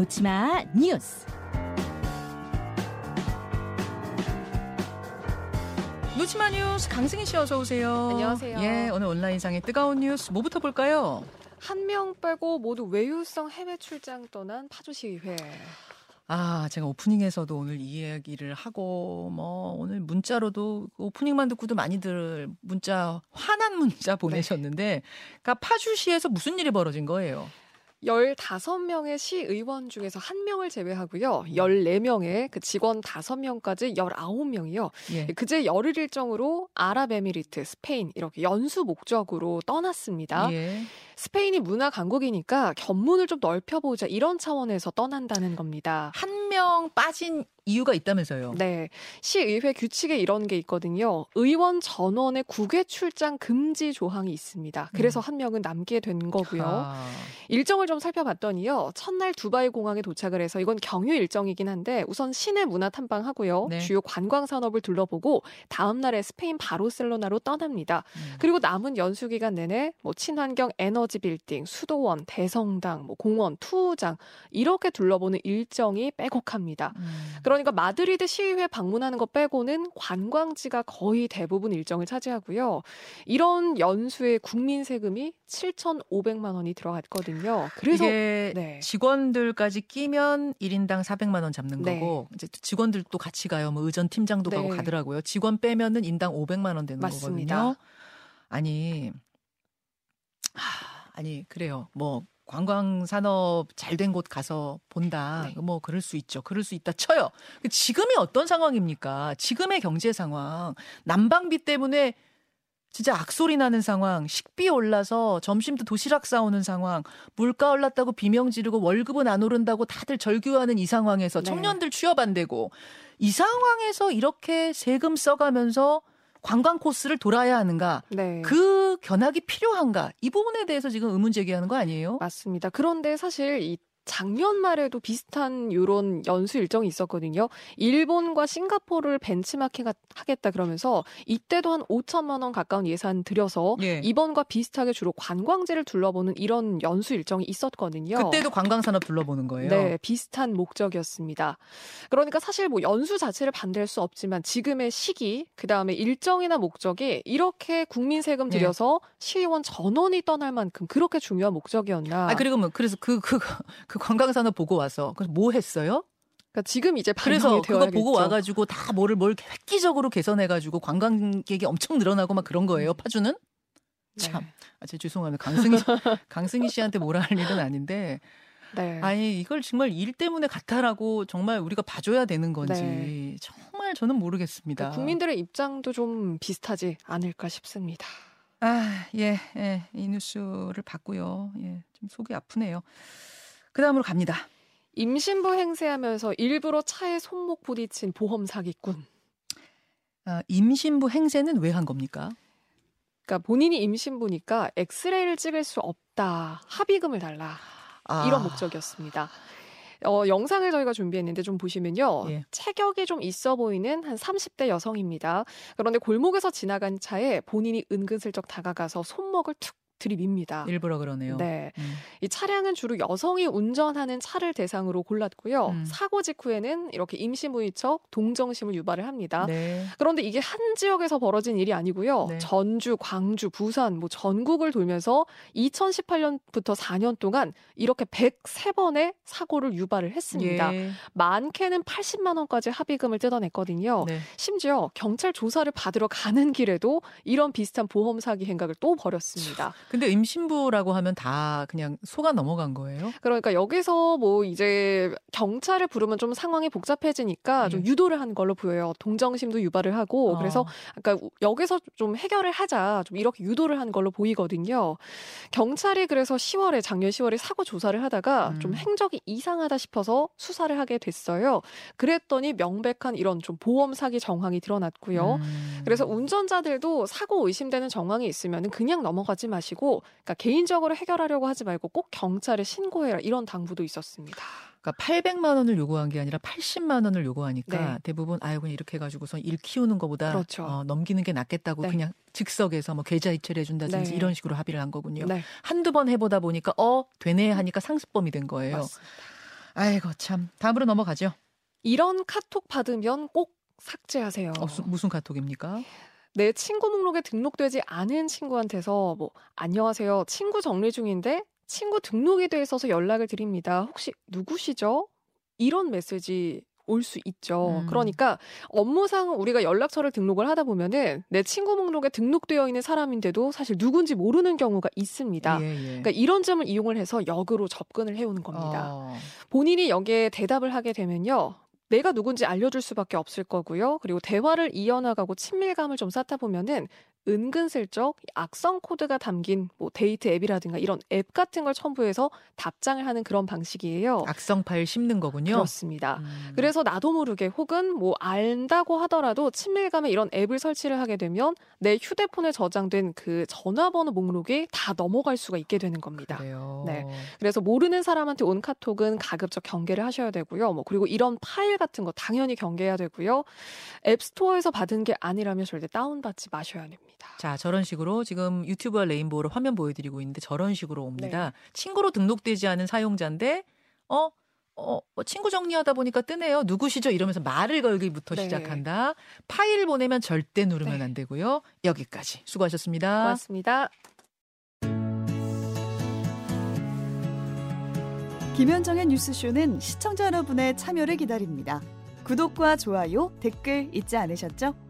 놓치마 뉴스. 놓치마 뉴스 강승희 씨 어서 오세요. 안녕하세요. 예, 오늘 온라인상의 뜨거운 뉴스 뭐부터 볼까요? 한 명 빼고 모두 외유성 해외 출장 떠난 파주 시의회. 아, 제가 오프닝에서도 오늘 이 이야기를 하고 뭐 오늘 문자로도 오프닝만 듣고도 많이들 문자 화난 문자 보내셨는데 네. 그러니까 파주시에서 무슨 일이 벌어진 거예요? 15명의 시의원 중에서 한명을 제외하고요. 14명의 그 직원 5명까지 19명이요. 예. 그제 열흘 일정으로 아랍에미리트, 스페인 이렇게 연수 목적으로 떠났습니다. 예. 스페인이 문화 강국이니까 견문을 좀 넓혀보자 이런 차원에서 떠난다는 겁니다. 한 명 빠진 이유가 있다면서요. 네. 시의회 규칙에 이런 게 있거든요. 의원 전원의 국외 출장 금지 조항이 있습니다. 그래서 음. 한 명은 남게 된 거고요. 아, 일정을 좀 살펴봤더니요. 첫날 두바이 공항에 도착을 해서 이건 경유 일정이긴 한데 우선 시내 문화 탐방하고요. 네. 주요 관광 산업을 둘러보고 다음 날에 스페인 바르셀로나로 떠납니다. 음. 그리고 남은 연수 기간 내내 뭐 친환경 에너지 빌딩, 수도원, 대성당, 뭐 공원, 투우장 이렇게 둘러보는 일정이 빼곡합니다. 음. 그러니까 마드리드 시의회 방문하는 것 빼고는 관광지가 거의 대부분 일정을 차지하고요. 이런 연수에 국민 세금이 7,500만 원이 들어갔거든요. 그래서 이게 네. 직원들까지 끼면 1인당 400만 원 잡는 네. 거고 이제 직원들도 같이 가요. 뭐 의전 팀장도 네. 가고 가더라고요. 직원 빼면은 인당 500만 원 되는 맞습니다. 거거든요. 아니 하, 아니 그래요. 뭐 관광 산업 잘 된 곳 가서 본다. 네. 뭐 그럴 수 있죠. 그럴 수 있다 쳐요. 그 지금이 어떤 상황입니까? 지금의 경제 상황. 난방비 때문에 진짜 악소리 나는 상황, 식비 올라서 점심도 도시락 싸오는 상황, 물가 올랐다고 비명 지르고 월급은 안 오른다고 다들 절규하는 이 상황에서 네. 청년들 취업 안 되고 이 상황에서 이렇게 세금 써가면서 관광 코스를 돌아야 하는가? 네. 그 견학이 필요한가? 이 부분에 대해서 지금 의문 제기하는 거 아니에요? 맞습니다. 그런데 사실 이 작년 말에도 비슷한 요런 연수 일정이 있었거든요. 일본과 싱가포르를 벤치마킹 하겠다 그러면서 이때도 한 5천만 원 가까운 예산 들여서 예. 이번과 비슷하게 주로 관광지를 둘러보는 이런 연수 일정이 있었거든요. 그때도 관광 산업 둘러보는 거예요. 네, 비슷한 목적이었습니다. 그러니까 사실 뭐 연수 자체를 반대할 수 없지만 지금의 시기, 그 다음에 일정이나 목적이 이렇게 국민 세금 네. 들여서 시의원 전원이 떠날 만큼 그렇게 중요한 목적이었나. 아 그리고 뭐 그래서 그 그그 관광 산업 보고 와서 그래서 뭐 했어요? 그러니까 지금 이제 그래서 그거 되어야겠죠. 보고 와가지고 다 뭐를 뭘 획기적으로 개선해가지고 관광객이 엄청 늘어나고 막 그런 거예요. 파주는 네. 참. 아, 제 죄송합니다. 강승희 씨- 강승희 씨한테 뭐라 할 일은 아닌데 네. 아니 이걸 정말 일 때문에 같아라고 정말 우리가 봐줘야 되는 건지 네. 정말 저는 모르겠습니다. 그러니까 국민들의 입장도 좀 비슷하지 않을까 싶습니다. 아, 예, 예, 이 뉴스를 봤고요. 예, 좀 속이 아프네요. 그 다음으로 갑니다. 임신부 행세하면서 일부러 차에 손목 부딪힌 보험 사기꾼. 아, 임신부 행세는 왜 한 겁니까? 그러니까 본인이 임신부니까 엑스레이를 찍을 수 없다. 합의금을 달라. 아, 이런 목적이었습니다. 어, 영상을 저희가 준비했는데 좀 보시면요. 예. 체격이 좀 있어 보이는 한 30대 여성입니다. 그런데 골목에서 지나간 차에 본인이 은근슬쩍 다가가서 손목을 툭 들이밉니다. 일부러 그러네요. 네. 음. 이 차량은 주로 여성이 운전하는 차를 대상으로 골랐고요. 음. 사고 직후에는 이렇게 척 동정심을 유발을 합니다. 네. 그런데 이게 한 지역에서 벌어진 일이 아니고요. 네. 전주, 광주, 부산, 뭐 전국을 돌면서 2018년부터 4년 동안 이렇게 103번의 사고를 유발을 했습니다. 예. 많게는 80만 원까지 합의금을 뜯어냈거든요. 네. 심지어 경찰 조사를 받으러 가는 길에도 이런 비슷한 보험 사기 행각을 또 벌였습니다. 근데 임신부라고 하면 다 그냥 속아 넘어간 거예요? 그러니까 여기서 뭐 이제 경찰을 부르면 좀 상황이 복잡해지니까 좀 예. 유도를 한 걸로 보여요. 동정심도 유발을 하고 그래서 어. 아까 여기서 좀 해결을 하자 좀 이렇게 유도를 한 걸로 보이거든요. 경찰이 그래서 10월에 작년 10월에 사고 조사를 하다가 음. 좀 행적이 이상하다 싶어서 수사를 하게 됐어요. 그랬더니 명백한 이런 좀 보험 사기 정황이 드러났고요. 음. 그래서 운전자들도 사고 의심되는 정황이 있으면 그냥 넘어가지 마시고 그러니까 개인적으로 해결하려고 하지 말고 꼭 경찰에 신고해라 이런 당부도 있었습니다. 그러니까 800만 원을 요구한 게 아니라 80만 원을 요구하니까 네. 대부분 아유 그냥 이렇게 해가지고서 일 키우는 것보다 그렇죠. 어, 넘기는 게 낫겠다고 네. 그냥 즉석에서 뭐 계좌 이체를 해준다든지 네. 이런 식으로 합의를 한 거군요. 네, 한두 번 해보다 보니까 어 되네 하니까 상습범이 된 거예요. 맞습니다. 아이고 참. 다음으로 넘어가죠. 이런 카톡 받으면 꼭 삭제하세요. 어, 수, 무슨 카톡입니까? 내 친구 목록에 등록되지 않은 친구한테서 뭐 안녕하세요. 친구 정리 중인데 친구 등록이 돼 있어서 연락을 드립니다. 혹시 누구시죠? 이런 메시지 올 수 있죠. 음. 그러니까 업무상 우리가 연락처를 등록을 하다 보면은 내 친구 목록에 등록되어 있는 사람인데도 사실 누군지 모르는 경우가 있습니다. 예, 예. 그러니까 이런 점을 이용을 해서 역으로 접근을 해오는 겁니다. 어. 본인이 여기에 대답을 하게 되면요. 내가 누군지 알려줄 수밖에 없을 거고요. 그리고 대화를 이어나가고 친밀감을 좀 쌓다 보면은 은근슬쩍 악성 코드가 담긴 뭐 데이트 앱이라든가 이런 앱 같은 걸 첨부해서 답장을 하는 그런 방식이에요. 악성 파일 씹는 거군요. 그렇습니다. 음. 그래서 나도 모르게 혹은 뭐 안다고 하더라도 친밀감에 이런 앱을 설치를 하게 되면 내 휴대폰에 저장된 그 전화번호 목록에 다 넘어갈 수가 있게 되는 겁니다. 그래요. 네. 그래서 모르는 사람한테 온 카톡은 가급적 경계를 하셔야 되고요. 뭐 그리고 이런 파일 같은 거 당연히 경계해야 되고요. 앱스토어에서 받은 게 아니라면 절대 다운받지 마셔야 됩니다. 자, 저런 식으로 지금 유튜브와 레인보우로 화면 보여드리고 있는데 저런 식으로 옵니다. 네. 친구로 등록되지 않은 사용자인데, 어, 어, 어, 친구 정리하다 보니까 뜨네요. 누구시죠? 이러면서 말을 걸기부터 네. 시작한다. 파일 보내면 절대 누르면 네. 안 되고요. 여기까지 수고하셨습니다. 고맙습니다. 김현정의 뉴스쇼는 시청자 여러분의 참여를 기다립니다. 구독과 좋아요, 댓글 잊지 않으셨죠?